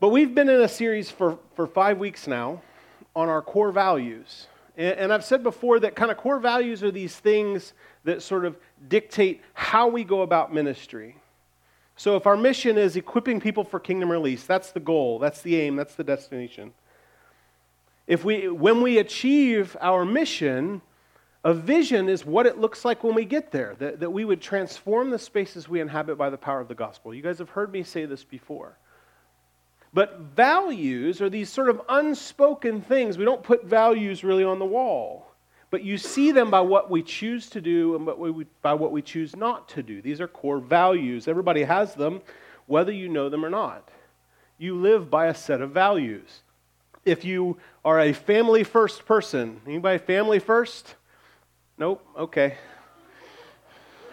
But we've been in a series for, for five weeks now on our core values. And, and I've said before that kind of core values are these things that sort of dictate how we go about ministry. So if our mission is equipping people for kingdom release, that's the goal, that's the aim, that's the destination. If we, when we achieve our mission, a vision is what it looks like when we get there, that, that we would transform the spaces we inhabit by the power of the gospel. You guys have heard me say this before. But values are these sort of unspoken things. We don't put values really on the wall, but you see them by what we choose to do and by what we choose not to do. These are core values. Everybody has them, whether you know them or not. You live by a set of values if you are a family first person. Anybody family first? Nope. Okay.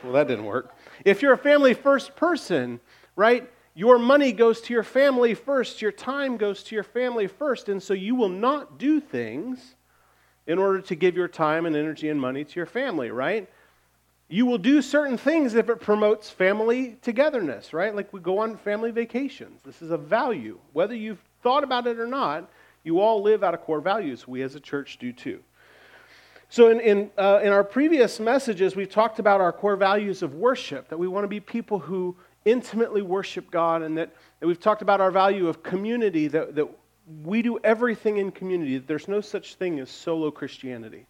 Well, that didn't work. If you're a family first person, right, your money goes to your family first, your time goes to your family first, and so you will not do things in order to give your time and energy and money to your family, right? You will do certain things if it promotes family togetherness, right? Like we go on family vacations. This is a value. Whether you've thought about it or not, you all live out of core values. We as a church do too. So, in, in, uh, in our previous messages, we've talked about our core values of worship, that we want to be people who intimately worship God, and that, that we've talked about our value of community, that, that we do everything in community. There's no such thing as solo Christianity.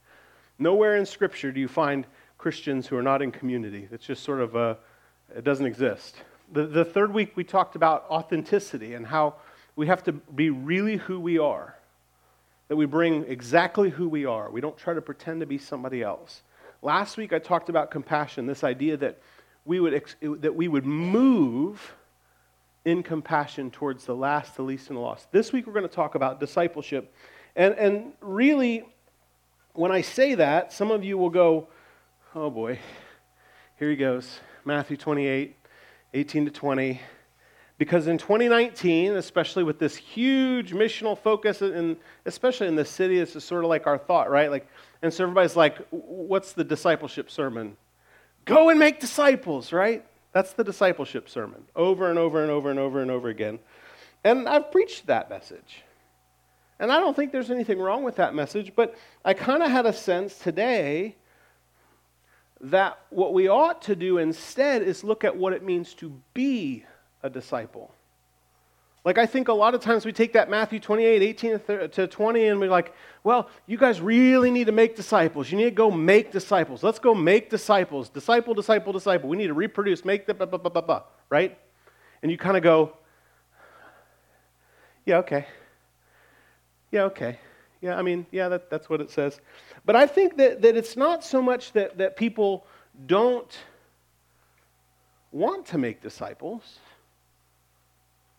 Nowhere in Scripture do you find Christians who are not in community. It's just sort of a, it doesn't exist. The, the third week, we talked about authenticity and how we have to be really who we are. That we bring exactly who we are. We don't try to pretend to be somebody else. Last week I talked about compassion, this idea that we would, that we would move in compassion towards the last, the least, and the lost. This week we're going to talk about discipleship. And, and really, when I say that, some of you will go, oh boy, here he goes. Matthew 28, 18 to 20. Because in 2019, especially with this huge missional focus, and especially in the city, this is sort of like our thought, right? Like, and so everybody's like, what's the discipleship sermon? Go and make disciples, right? That's the discipleship sermon, over and over and over and over and over again. And I've preached that message. And I don't think there's anything wrong with that message, but I kind of had a sense today that what we ought to do instead is look at what it means to be a disciple. Like, I think a lot of times we take that Matthew 28, 18 to 20, and we're like, well, you guys really need to make disciples. You need to go make disciples. Let's go make disciples. Disciple, disciple, disciple. We need to reproduce, make the blah, blah, blah, blah, blah, right? And you kind of go, yeah, okay. Yeah, okay. Yeah, I mean, yeah, that, that's what it says. But I think that, that it's not so much that, that people don't want to make disciples.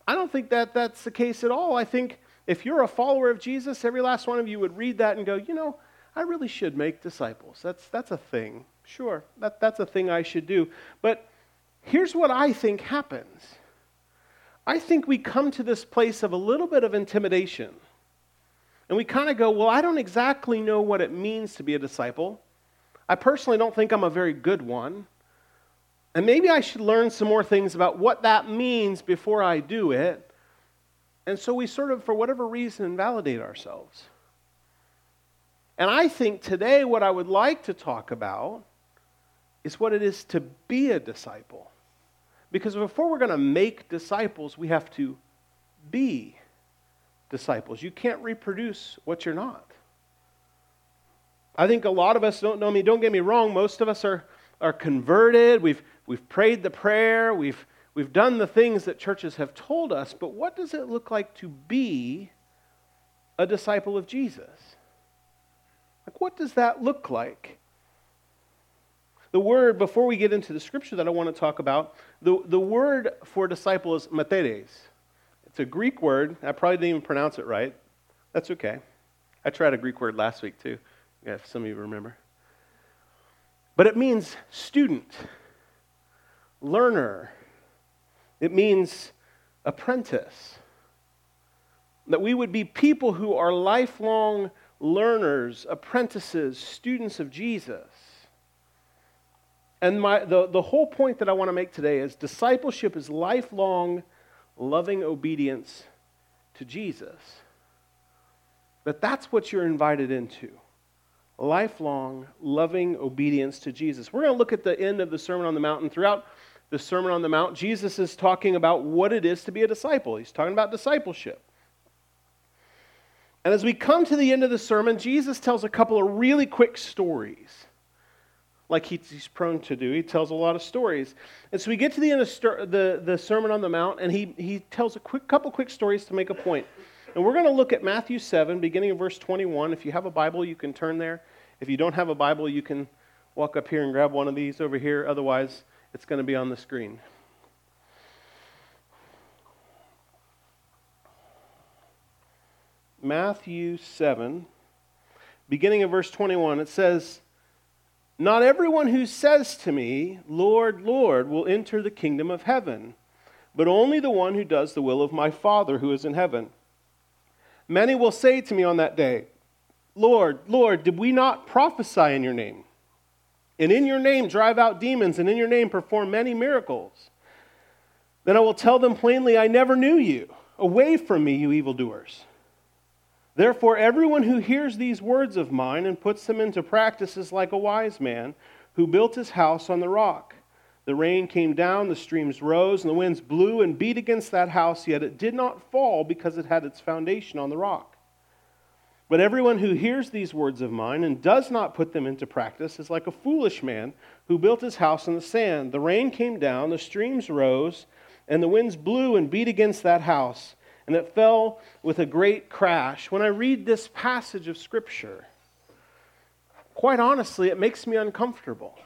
I don't think that that's the case at all. I think if you're a follower of Jesus, every last one of you would read that and go, you know, I really should make disciples. That's, that's a thing. Sure, that, that's a thing I should do. But here's what I think happens I think we come to this place of a little bit of intimidation. And we kind of go, well, I don't exactly know what it means to be a disciple. I personally don't think I'm a very good one. And maybe I should learn some more things about what that means before I do it. And so we sort of, for whatever reason, invalidate ourselves. And I think today what I would like to talk about is what it is to be a disciple. Because before we're going to make disciples, we have to be disciples. You can't reproduce what you're not. I think a lot of us don't know me. Don't get me wrong. Most of us are, are converted. We've, We've prayed the prayer, we've, we've done the things that churches have told us, but what does it look like to be a disciple of Jesus? Like, what does that look like? The word, before we get into the scripture that I want to talk about, the, the word for disciple is matheres. It's a Greek word. I probably didn't even pronounce it right. That's okay. I tried a Greek word last week too, if some of you remember. But it means student learner, it means apprentice. That we would be people who are lifelong learners, apprentices, students of Jesus. And my, the, the whole point that I want to make today is discipleship is lifelong loving obedience to Jesus. That that's what you're invited into. Lifelong, loving obedience to Jesus. We're going to look at the end of the Sermon on the Mount, and throughout the Sermon on the Mount, Jesus is talking about what it is to be a disciple. He's talking about discipleship. And as we come to the end of the sermon, Jesus tells a couple of really quick stories, like he's prone to do. He tells a lot of stories. And so we get to the end of the, the Sermon on the Mount, and he, he tells a quick, couple quick stories to make a point. And we're going to look at Matthew 7, beginning of verse 21. If you have a Bible, you can turn there. If you don't have a Bible, you can walk up here and grab one of these over here. Otherwise, it's going to be on the screen. Matthew 7, beginning of verse 21, it says, Not everyone who says to me, Lord, Lord, will enter the kingdom of heaven, but only the one who does the will of my Father who is in heaven. Many will say to me on that day, Lord, Lord, did we not prophesy in your name? And in your name drive out demons, and in your name perform many miracles? Then I will tell them plainly, I never knew you. Away from me, you evildoers. Therefore, everyone who hears these words of mine and puts them into practice is like a wise man who built his house on the rock. The rain came down, the streams rose, and the winds blew and beat against that house, yet it did not fall because it had its foundation on the rock. But everyone who hears these words of mine and does not put them into practice is like a foolish man who built his house on the sand. The rain came down, the streams rose, and the winds blew and beat against that house and it fell with a great crash. When I read this passage of Scripture, quite honestly, it makes me uncomfortable.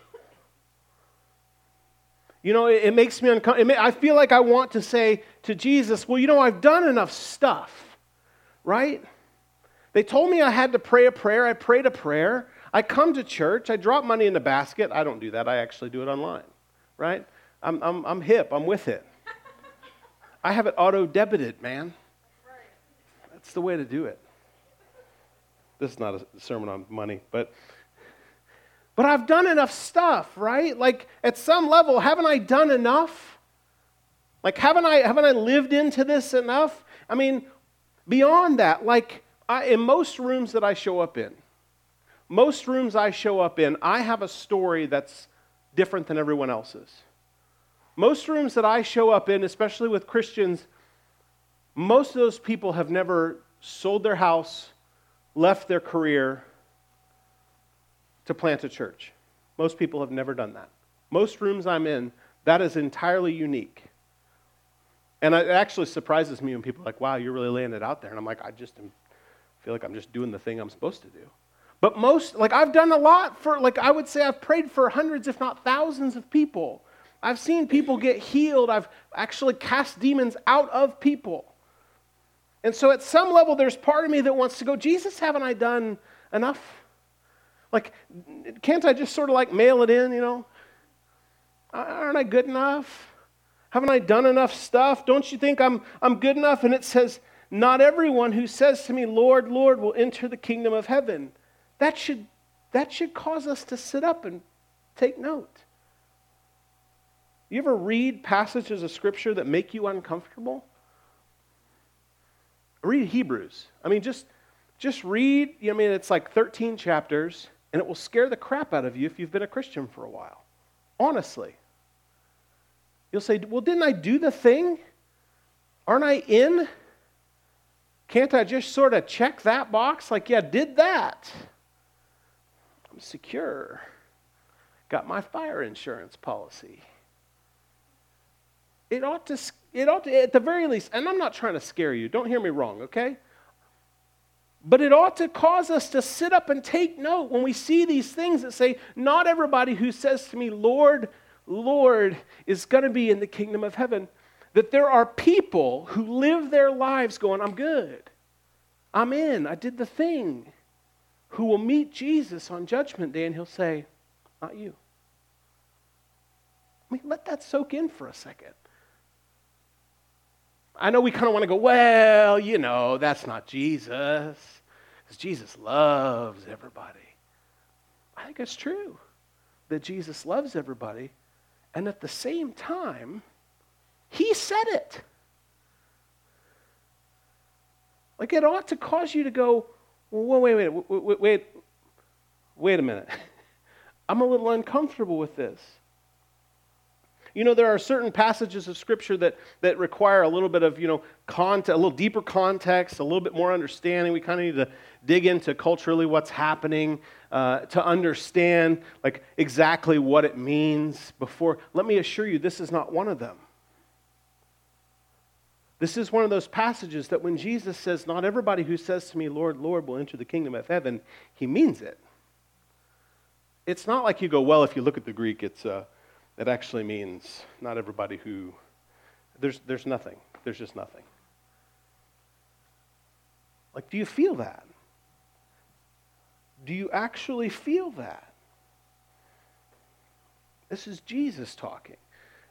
You know, it, it makes me uncomfortable. I feel like I want to say to Jesus, well, you know, I've done enough stuff, right? They told me I had to pray a prayer. I prayed a prayer. I come to church. I drop money in the basket. I don't do that. I actually do it online, right? I'm, I'm, I'm hip. I'm with it. I have it auto debited, man. That's the way to do it. This is not a sermon on money, but but I've done enough stuff, right? Like at some level, haven't I done enough? Like haven't I haven't I lived into this enough? I mean, beyond that, like I, in most rooms that I show up in, most rooms I show up in, I have a story that's different than everyone else's. Most rooms that I show up in, especially with Christians, most of those people have never sold their house, left their career to plant a church. Most people have never done that. Most rooms I'm in, that is entirely unique. And it actually surprises me when people are like, wow, you're really laying it out there. And I'm like, I just am, feel like I'm just doing the thing I'm supposed to do. But most, like, I've done a lot for, like, I would say I've prayed for hundreds, if not thousands of people. I've seen people get healed. I've actually cast demons out of people. And so at some level, there's part of me that wants to go, Jesus, haven't I done enough? Like, can't I just sort of like mail it in, you know? Aren't I good enough? Haven't I done enough stuff? Don't you think I'm, I'm good enough? And it says, Not everyone who says to me, Lord, Lord, will enter the kingdom of heaven. That should, that should cause us to sit up and take note. You ever read passages of Scripture that make you uncomfortable? Read Hebrews. I mean, just, just read, you know, I mean, it's like 13 chapters, and it will scare the crap out of you if you've been a Christian for a while. Honestly. You'll say, well, didn't I do the thing? Aren't I in? Can't I just sort of check that box? Like, yeah, did that. I'm secure. Got my fire insurance policy it ought to, it ought to, at the very least, and I'm not trying to scare you, don't hear me wrong, okay? But it ought to cause us to sit up and take note when we see these things that say, not everybody who says to me, Lord, Lord, is going to be in the kingdom of heaven. That there are people who live their lives going, I'm good. I'm in. I did the thing. Who will meet Jesus on Judgment Day and he'll say, Not you. I mean, let that soak in for a second. I know we kind of want to go, well, you know, that's not Jesus. Because Jesus loves everybody. I think it's true that Jesus loves everybody. And at the same time, he said it. Like it ought to cause you to go, well, wait, wait, wait, wait, wait, wait a minute. I'm a little uncomfortable with this. You know, there are certain passages of Scripture that, that require a little bit of, you know, context, a little deeper context, a little bit more understanding. We kind of need to dig into culturally what's happening uh, to understand, like, exactly what it means before. Let me assure you, this is not one of them. This is one of those passages that when Jesus says, Not everybody who says to me, Lord, Lord, will enter the kingdom of heaven, he means it. It's not like you go, Well, if you look at the Greek, it's. Uh, it actually means not everybody who, there's, there's nothing. There's just nothing. Like, do you feel that? Do you actually feel that? This is Jesus talking.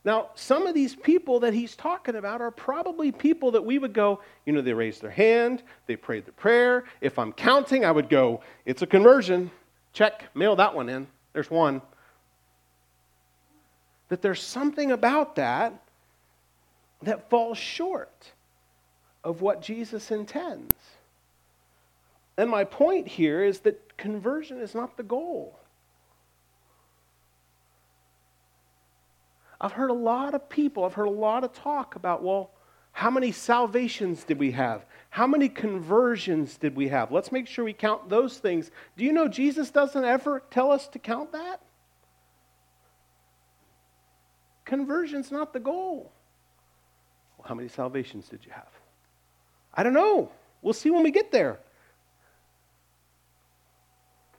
Now, some of these people that he's talking about are probably people that we would go, you know, they raised their hand, they prayed the prayer. If I'm counting, I would go, it's a conversion. Check, mail that one in. There's one that there's something about that that falls short of what Jesus intends. And my point here is that conversion is not the goal. I've heard a lot of people, I've heard a lot of talk about, well, how many salvations did we have? How many conversions did we have? Let's make sure we count those things. Do you know Jesus doesn't ever tell us to count that? Conversion's not the goal. Well, how many salvations did you have? I don't know. We'll see when we get there.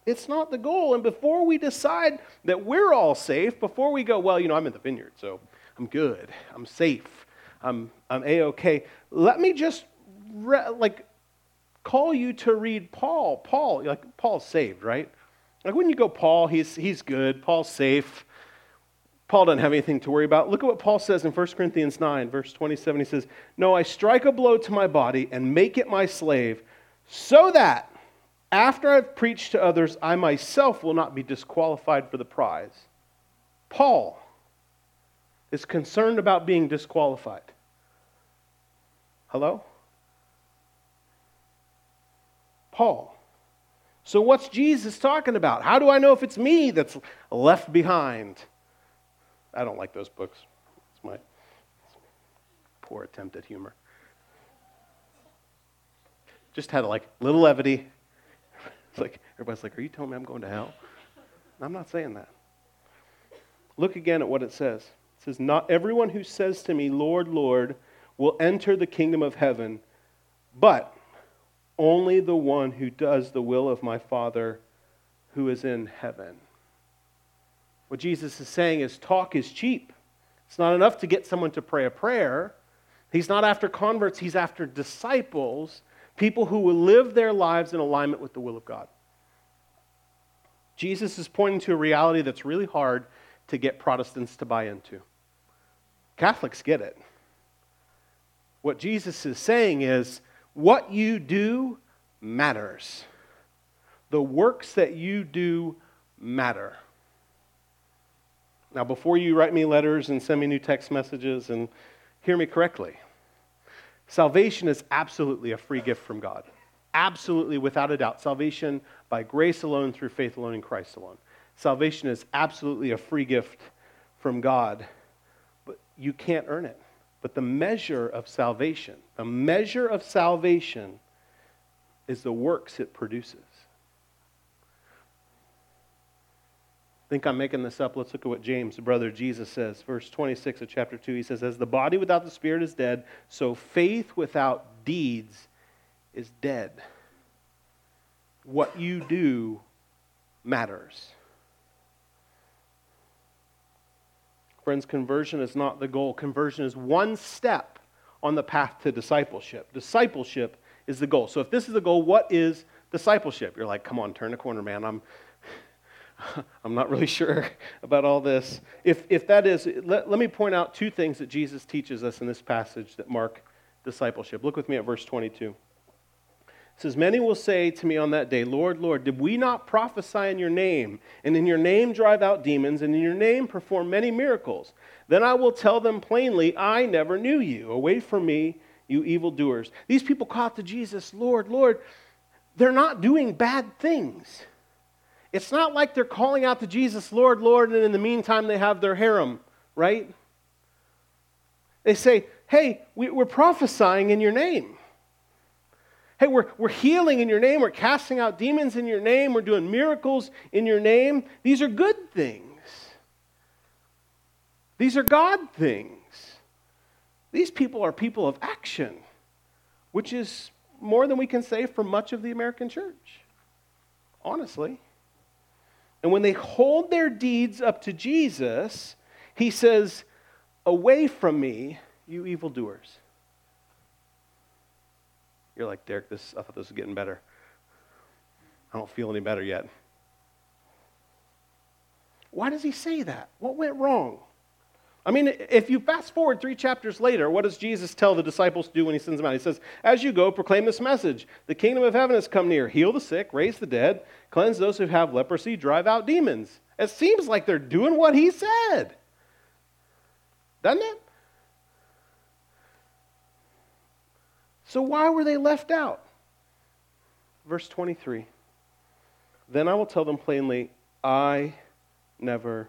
It's not the goal. And before we decide that we're all safe, before we go, well, you know, I'm in the vineyard, so I'm good. I'm safe. I'm, I'm A OK. Let me just, re- like, call you to read Paul. Paul, like, Paul's saved, right? Like, when you go, Paul, he's, he's good. Paul's safe. Paul doesn't have anything to worry about. Look at what Paul says in 1 Corinthians 9, verse 27. He says, No, I strike a blow to my body and make it my slave, so that after I've preached to others, I myself will not be disqualified for the prize. Paul is concerned about being disqualified. Hello? Paul. So, what's Jesus talking about? How do I know if it's me that's left behind? I don't like those books. It's my poor attempt at humor. Just had like little levity. It's like everybody's like, "Are you telling me I'm going to hell?" I'm not saying that. Look again at what it says. It says, "Not everyone who says to me, Lord, Lord, will enter the kingdom of heaven, but only the one who does the will of my Father who is in heaven." What Jesus is saying is talk is cheap. It's not enough to get someone to pray a prayer. He's not after converts, he's after disciples, people who will live their lives in alignment with the will of God. Jesus is pointing to a reality that's really hard to get Protestants to buy into. Catholics get it. What Jesus is saying is what you do matters. The works that you do matter. Now, before you write me letters and send me new text messages, and hear me correctly, salvation is absolutely a free gift from God. Absolutely, without a doubt. Salvation by grace alone, through faith alone, in Christ alone. Salvation is absolutely a free gift from God, but you can't earn it. But the measure of salvation, the measure of salvation is the works it produces. Think I'm making this up. Let's look at what James, the brother Jesus, says. Verse 26 of chapter 2, he says, As the body without the spirit is dead, so faith without deeds is dead. What you do matters. Friends, conversion is not the goal. Conversion is one step on the path to discipleship. Discipleship is the goal. So if this is the goal, what is discipleship? You're like, come on, turn the corner, man. I'm I'm not really sure about all this. If, if that is, let, let me point out two things that Jesus teaches us in this passage that mark discipleship. Look with me at verse 22. It says, Many will say to me on that day, Lord, Lord, did we not prophesy in your name, and in your name drive out demons, and in your name perform many miracles? Then I will tell them plainly, I never knew you. Away from me, you evildoers. These people call out to Jesus, Lord, Lord. They're not doing bad things. It's not like they're calling out to Jesus, Lord, Lord, and in the meantime they have their harem, right? They say, Hey, we, are prophesying in your name. Hey, we're, we're healing in your name. We're casting out demons in your name. We're doing miracles in your name. These are good things. These are God things. These people are people of action, which is more than we can say for much of the American church, honestly. And when they hold their deeds up to Jesus, he says, Away from me, you evildoers. You're like, Derek, this, I thought this was getting better. I don't feel any better yet. Why does he say that? What went wrong? I mean, if you fast forward three chapters later, what does Jesus tell the disciples to do when he sends them out? He says, As you go, proclaim this message The kingdom of heaven has come near. Heal the sick, raise the dead, cleanse those who have leprosy, drive out demons. It seems like they're doing what he said. Doesn't it? So, why were they left out? Verse 23 Then I will tell them plainly, I never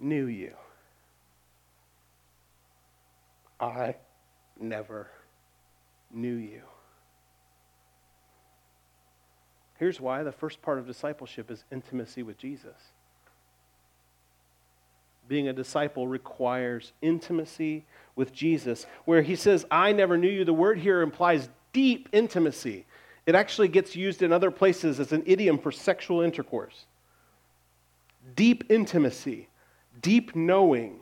knew you. I never knew you. Here's why the first part of discipleship is intimacy with Jesus. Being a disciple requires intimacy with Jesus. Where he says, I never knew you, the word here implies deep intimacy. It actually gets used in other places as an idiom for sexual intercourse. Deep intimacy, deep knowing.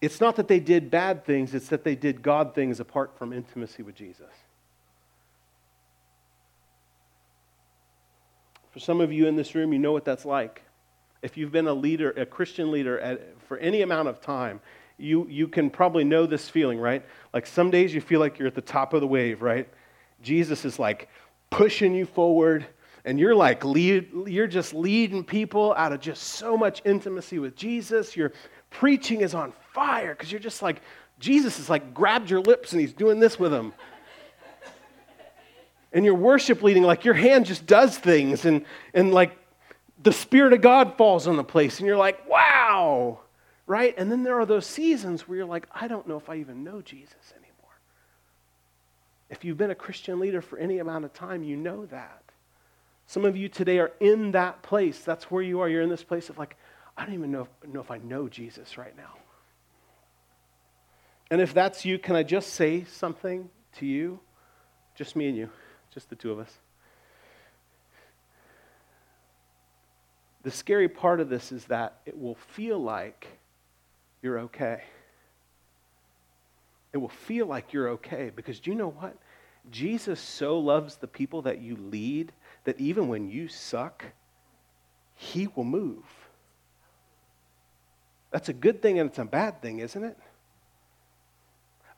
It's not that they did bad things, it's that they did God things apart from intimacy with Jesus. For some of you in this room, you know what that's like. If you've been a leader, a Christian leader at, for any amount of time, you, you can probably know this feeling, right? Like some days you feel like you're at the top of the wave, right? Jesus is like pushing you forward, and you're like lead, you're just leading people out of just so much intimacy with Jesus. Your preaching is on fire because you're just like, Jesus is like grabbed your lips and he's doing this with them. and your worship leading, like your hand just does things and, and like the Spirit of God falls on the place and you're like, wow, right? And then there are those seasons where you're like, I don't know if I even know Jesus anymore. If you've been a Christian leader for any amount of time, you know that. Some of you today are in that place. That's where you are. You're in this place of like, I don't even know if, know if I know Jesus right now. And if that's you, can I just say something to you? Just me and you, just the two of us. The scary part of this is that it will feel like you're okay. It will feel like you're okay because do you know what? Jesus so loves the people that you lead that even when you suck, he will move. That's a good thing and it's a bad thing, isn't it?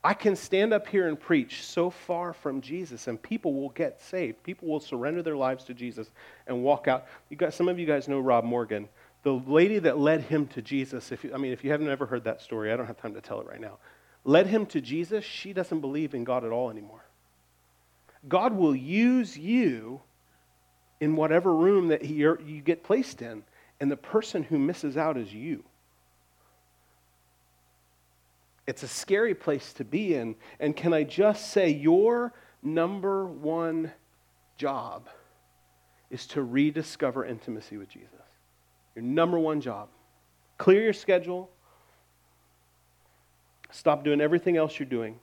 I can stand up here and preach so far from Jesus, and people will get saved. People will surrender their lives to Jesus and walk out. You guys, some of you guys know Rob Morgan, the lady that led him to Jesus. If you, I mean, if you haven't ever heard that story, I don't have time to tell it right now. Led him to Jesus. She doesn't believe in God at all anymore. God will use you in whatever room that he, you get placed in, and the person who misses out is you. It's a scary place to be in. And can I just say, your number one job is to rediscover intimacy with Jesus. Your number one job. Clear your schedule. Stop doing everything else you're doing.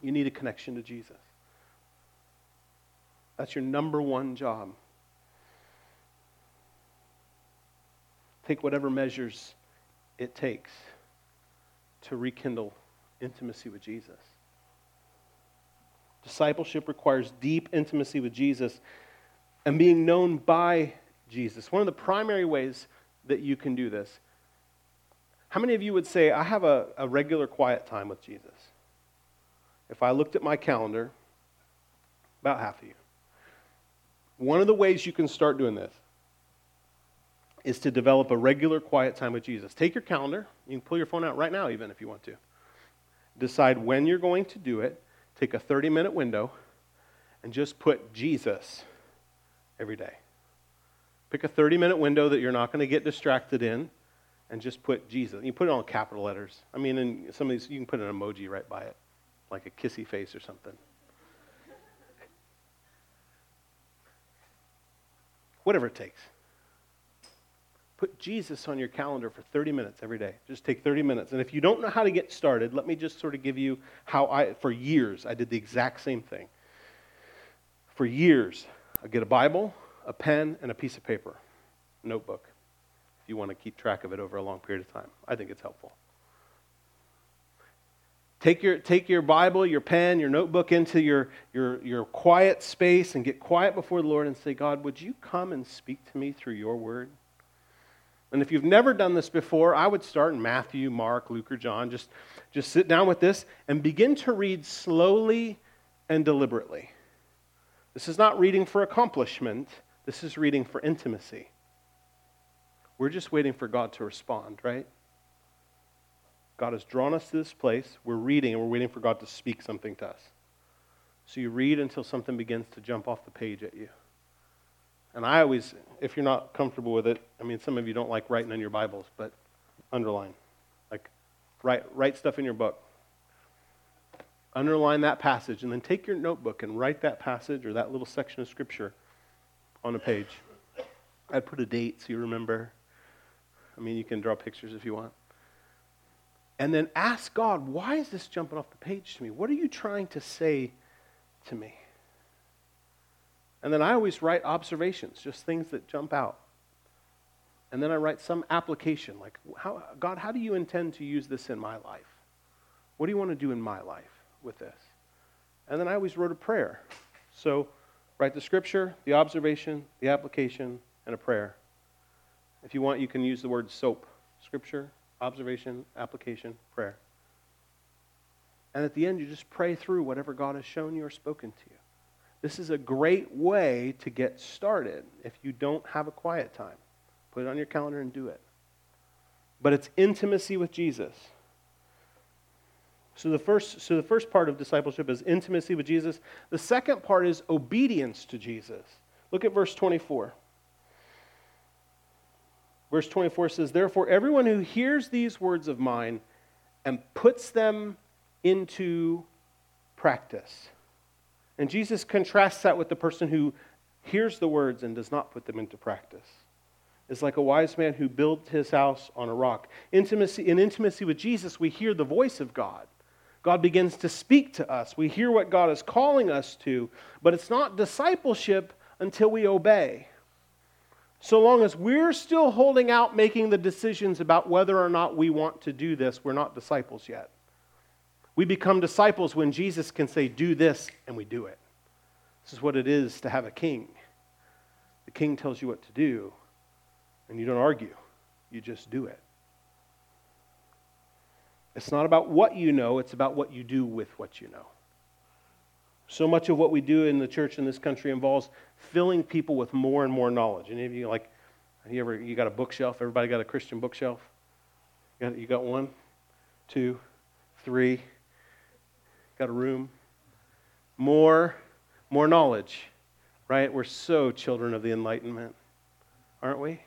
You need a connection to Jesus. That's your number one job. Take whatever measures it takes to rekindle intimacy with Jesus. Discipleship requires deep intimacy with Jesus and being known by Jesus. One of the primary ways that you can do this. How many of you would say, I have a, a regular quiet time with Jesus? If I looked at my calendar, about half of you. One of the ways you can start doing this is to develop a regular quiet time with Jesus. Take your calendar. You can pull your phone out right now, even if you want to. decide when you're going to do it, take a 30 minute window, and just put Jesus every day. Pick a 30 minute window that you're not going to get distracted in and just put Jesus. You put it on capital letters. I mean, in some of these, you can put an emoji right by it, like a kissy face or something. Whatever it takes. Put Jesus on your calendar for 30 minutes every day. Just take 30 minutes. And if you don't know how to get started, let me just sort of give you how I, for years, I did the exact same thing. For years, I get a Bible, a pen, and a piece of paper, notebook, if you want to keep track of it over a long period of time. I think it's helpful. Take your, take your Bible, your pen, your notebook into your, your, your quiet space and get quiet before the Lord and say, God, would you come and speak to me through your word? And if you've never done this before, I would start in Matthew, Mark, Luke, or John. Just, just sit down with this and begin to read slowly and deliberately. This is not reading for accomplishment, this is reading for intimacy. We're just waiting for God to respond, right? God has drawn us to this place. We're reading and we're waiting for God to speak something to us. So you read until something begins to jump off the page at you. And I always, if you're not comfortable with it, I mean, some of you don't like writing in your Bibles, but underline. Like, write, write stuff in your book. Underline that passage, and then take your notebook and write that passage or that little section of Scripture on a page. I'd put a date so you remember. I mean, you can draw pictures if you want. And then ask God, why is this jumping off the page to me? What are you trying to say to me? And then I always write observations, just things that jump out. And then I write some application, like, how, God, how do you intend to use this in my life? What do you want to do in my life with this? And then I always wrote a prayer. So write the scripture, the observation, the application, and a prayer. If you want, you can use the word SOAP scripture, observation, application, prayer. And at the end, you just pray through whatever God has shown you or spoken to you. This is a great way to get started if you don't have a quiet time. Put it on your calendar and do it. But it's intimacy with Jesus. So the first so the first part of discipleship is intimacy with Jesus. The second part is obedience to Jesus. Look at verse 24. Verse 24 says, Therefore, everyone who hears these words of mine and puts them into practice and Jesus contrasts that with the person who hears the words and does not put them into practice. It's like a wise man who built his house on a rock. Intimacy, in intimacy with Jesus, we hear the voice of God. God begins to speak to us. We hear what God is calling us to, but it's not discipleship until we obey. So long as we're still holding out making the decisions about whether or not we want to do this, we're not disciples yet. We become disciples when Jesus can say, Do this, and we do it. This is what it is to have a king. The king tells you what to do, and you don't argue, you just do it. It's not about what you know, it's about what you do with what you know. So much of what we do in the church in this country involves filling people with more and more knowledge. Any of you like, you ever you got a bookshelf? Everybody got a Christian bookshelf? You got, you got one, two, three, got a room. More, more knowledge, right? We're so children of the Enlightenment, aren't we?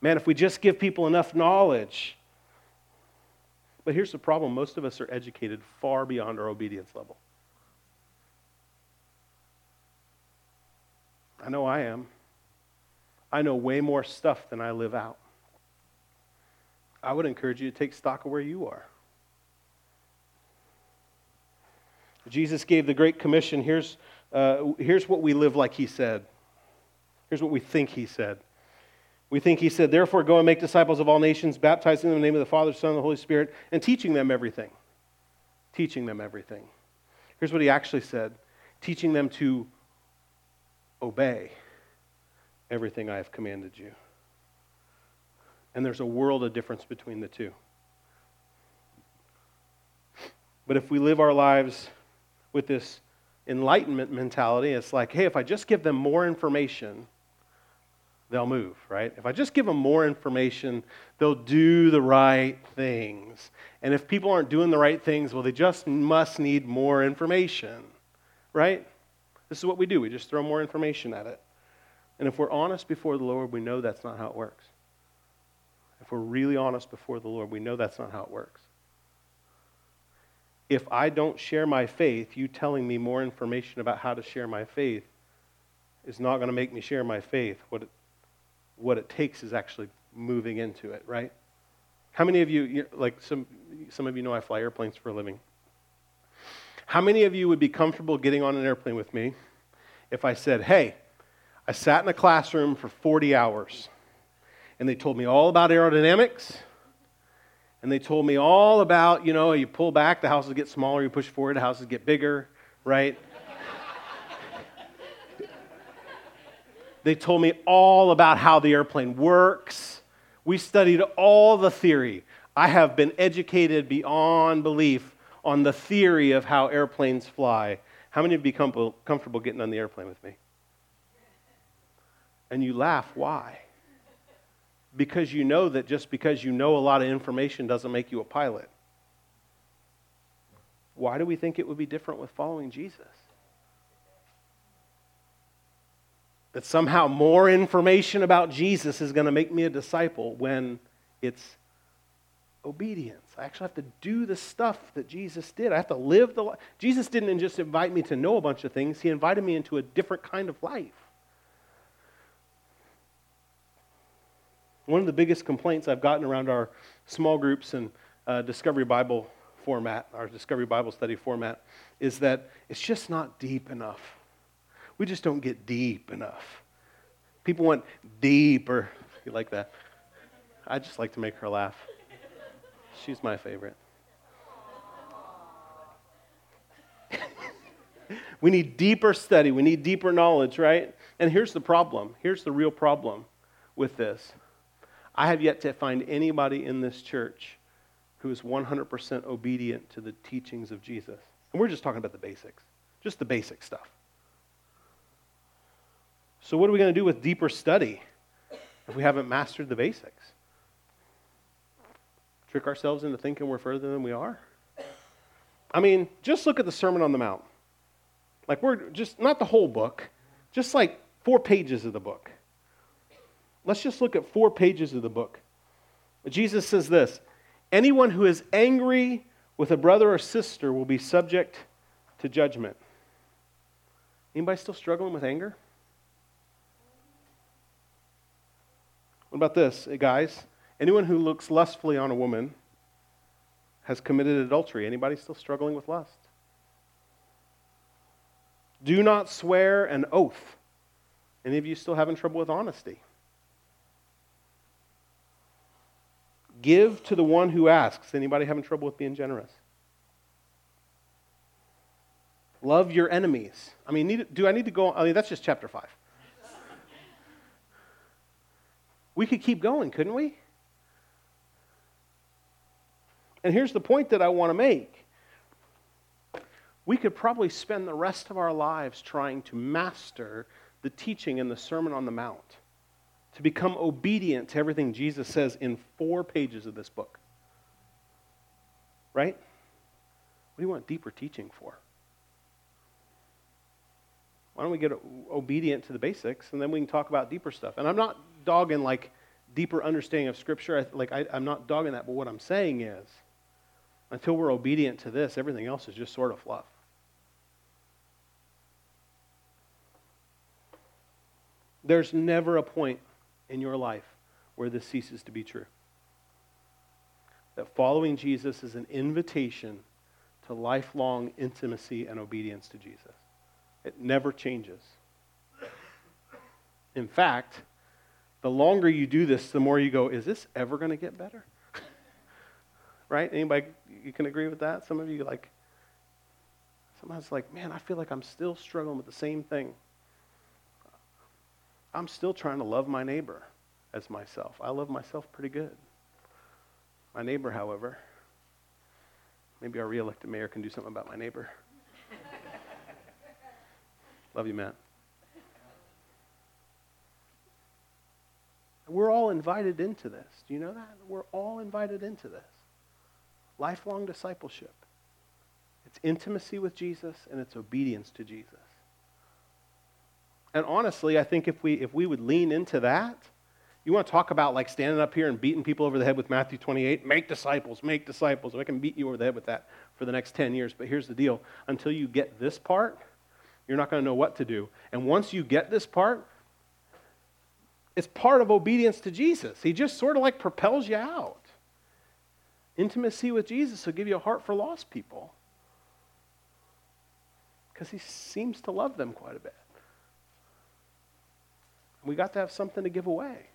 Man, if we just give people enough knowledge. But here's the problem most of us are educated far beyond our obedience level. I know I am. I know way more stuff than I live out. I would encourage you to take stock of where you are. Jesus gave the Great Commission. Here's, uh, here's what we live like he said. Here's what we think he said. We think he said, Therefore, go and make disciples of all nations, baptizing them in the name of the Father, Son, and the Holy Spirit, and teaching them everything. Teaching them everything. Here's what he actually said teaching them to obey everything I have commanded you. And there's a world of difference between the two. But if we live our lives with this enlightenment mentality. It's like, hey, if I just give them more information, they'll move, right? If I just give them more information, they'll do the right things. And if people aren't doing the right things, well, they just must need more information, right? This is what we do. We just throw more information at it. And if we're honest before the Lord, we know that's not how it works. If we're really honest before the Lord, we know that's not how it works. If I don't share my faith, you telling me more information about how to share my faith is not going to make me share my faith. What it, what it takes is actually moving into it, right? How many of you, like some, some of you know I fly airplanes for a living. How many of you would be comfortable getting on an airplane with me if I said, hey, I sat in a classroom for 40 hours and they told me all about aerodynamics and they told me all about, you know, you pull back, the houses get smaller, you push forward, the houses get bigger, right? they told me all about how the airplane works. We studied all the theory. I have been educated beyond belief on the theory of how airplanes fly. How many of you become comfortable getting on the airplane with me? And you laugh. Why? Because you know that just because you know a lot of information doesn't make you a pilot. Why do we think it would be different with following Jesus? That somehow more information about Jesus is going to make me a disciple when it's obedience. I actually have to do the stuff that Jesus did. I have to live the life. Jesus didn't just invite me to know a bunch of things, He invited me into a different kind of life. One of the biggest complaints I've gotten around our small groups and uh, Discovery Bible format, our Discovery Bible study format, is that it's just not deep enough. We just don't get deep enough. People want deeper. You like that? I just like to make her laugh. She's my favorite. we need deeper study. We need deeper knowledge, right? And here's the problem. Here's the real problem with this. I have yet to find anybody in this church who is 100% obedient to the teachings of Jesus. And we're just talking about the basics, just the basic stuff. So, what are we going to do with deeper study if we haven't mastered the basics? trick ourselves into thinking we're further than we are? I mean, just look at the Sermon on the Mount. Like, we're just, not the whole book, just like four pages of the book. Let's just look at four pages of the book. Jesus says this Anyone who is angry with a brother or sister will be subject to judgment. Anybody still struggling with anger? What about this, eh, guys? Anyone who looks lustfully on a woman has committed adultery. Anybody still struggling with lust? Do not swear an oath. Any of you still having trouble with honesty? Give to the one who asks. Anybody having trouble with being generous? Love your enemies. I mean, need, do I need to go? I mean, that's just chapter 5. We could keep going, couldn't we? And here's the point that I want to make. We could probably spend the rest of our lives trying to master the teaching in the Sermon on the Mount, to become obedient to everything Jesus says in four pages of this book. Right? What do you want deeper teaching for? Why don't we get obedient to the basics and then we can talk about deeper stuff? And I'm not dogging like deeper understanding of Scripture. Like I, I'm not dogging that, but what I'm saying is until we're obedient to this, everything else is just sort of fluff. There's never a point in your life where this ceases to be true. That following Jesus is an invitation to lifelong intimacy and obedience to Jesus. It never changes. In fact, the longer you do this, the more you go, is this ever going to get better? right? Anybody, you can agree with that? Some of you like, sometimes like, man, I feel like I'm still struggling with the same thing. I'm still trying to love my neighbor as myself. I love myself pretty good. My neighbor, however, maybe our reelected mayor can do something about my neighbor. love you, Matt. We're all invited into this. Do you know that? We're all invited into this. Lifelong discipleship. It's intimacy with Jesus and it's obedience to Jesus. And honestly, I think if we, if we would lean into that, you want to talk about like standing up here and beating people over the head with Matthew 28? Make disciples, make disciples. I can beat you over the head with that for the next 10 years. But here's the deal until you get this part, you're not going to know what to do. And once you get this part, it's part of obedience to Jesus. He just sort of like propels you out. Intimacy with Jesus will give you a heart for lost people because he seems to love them quite a bit. We got to have something to give away.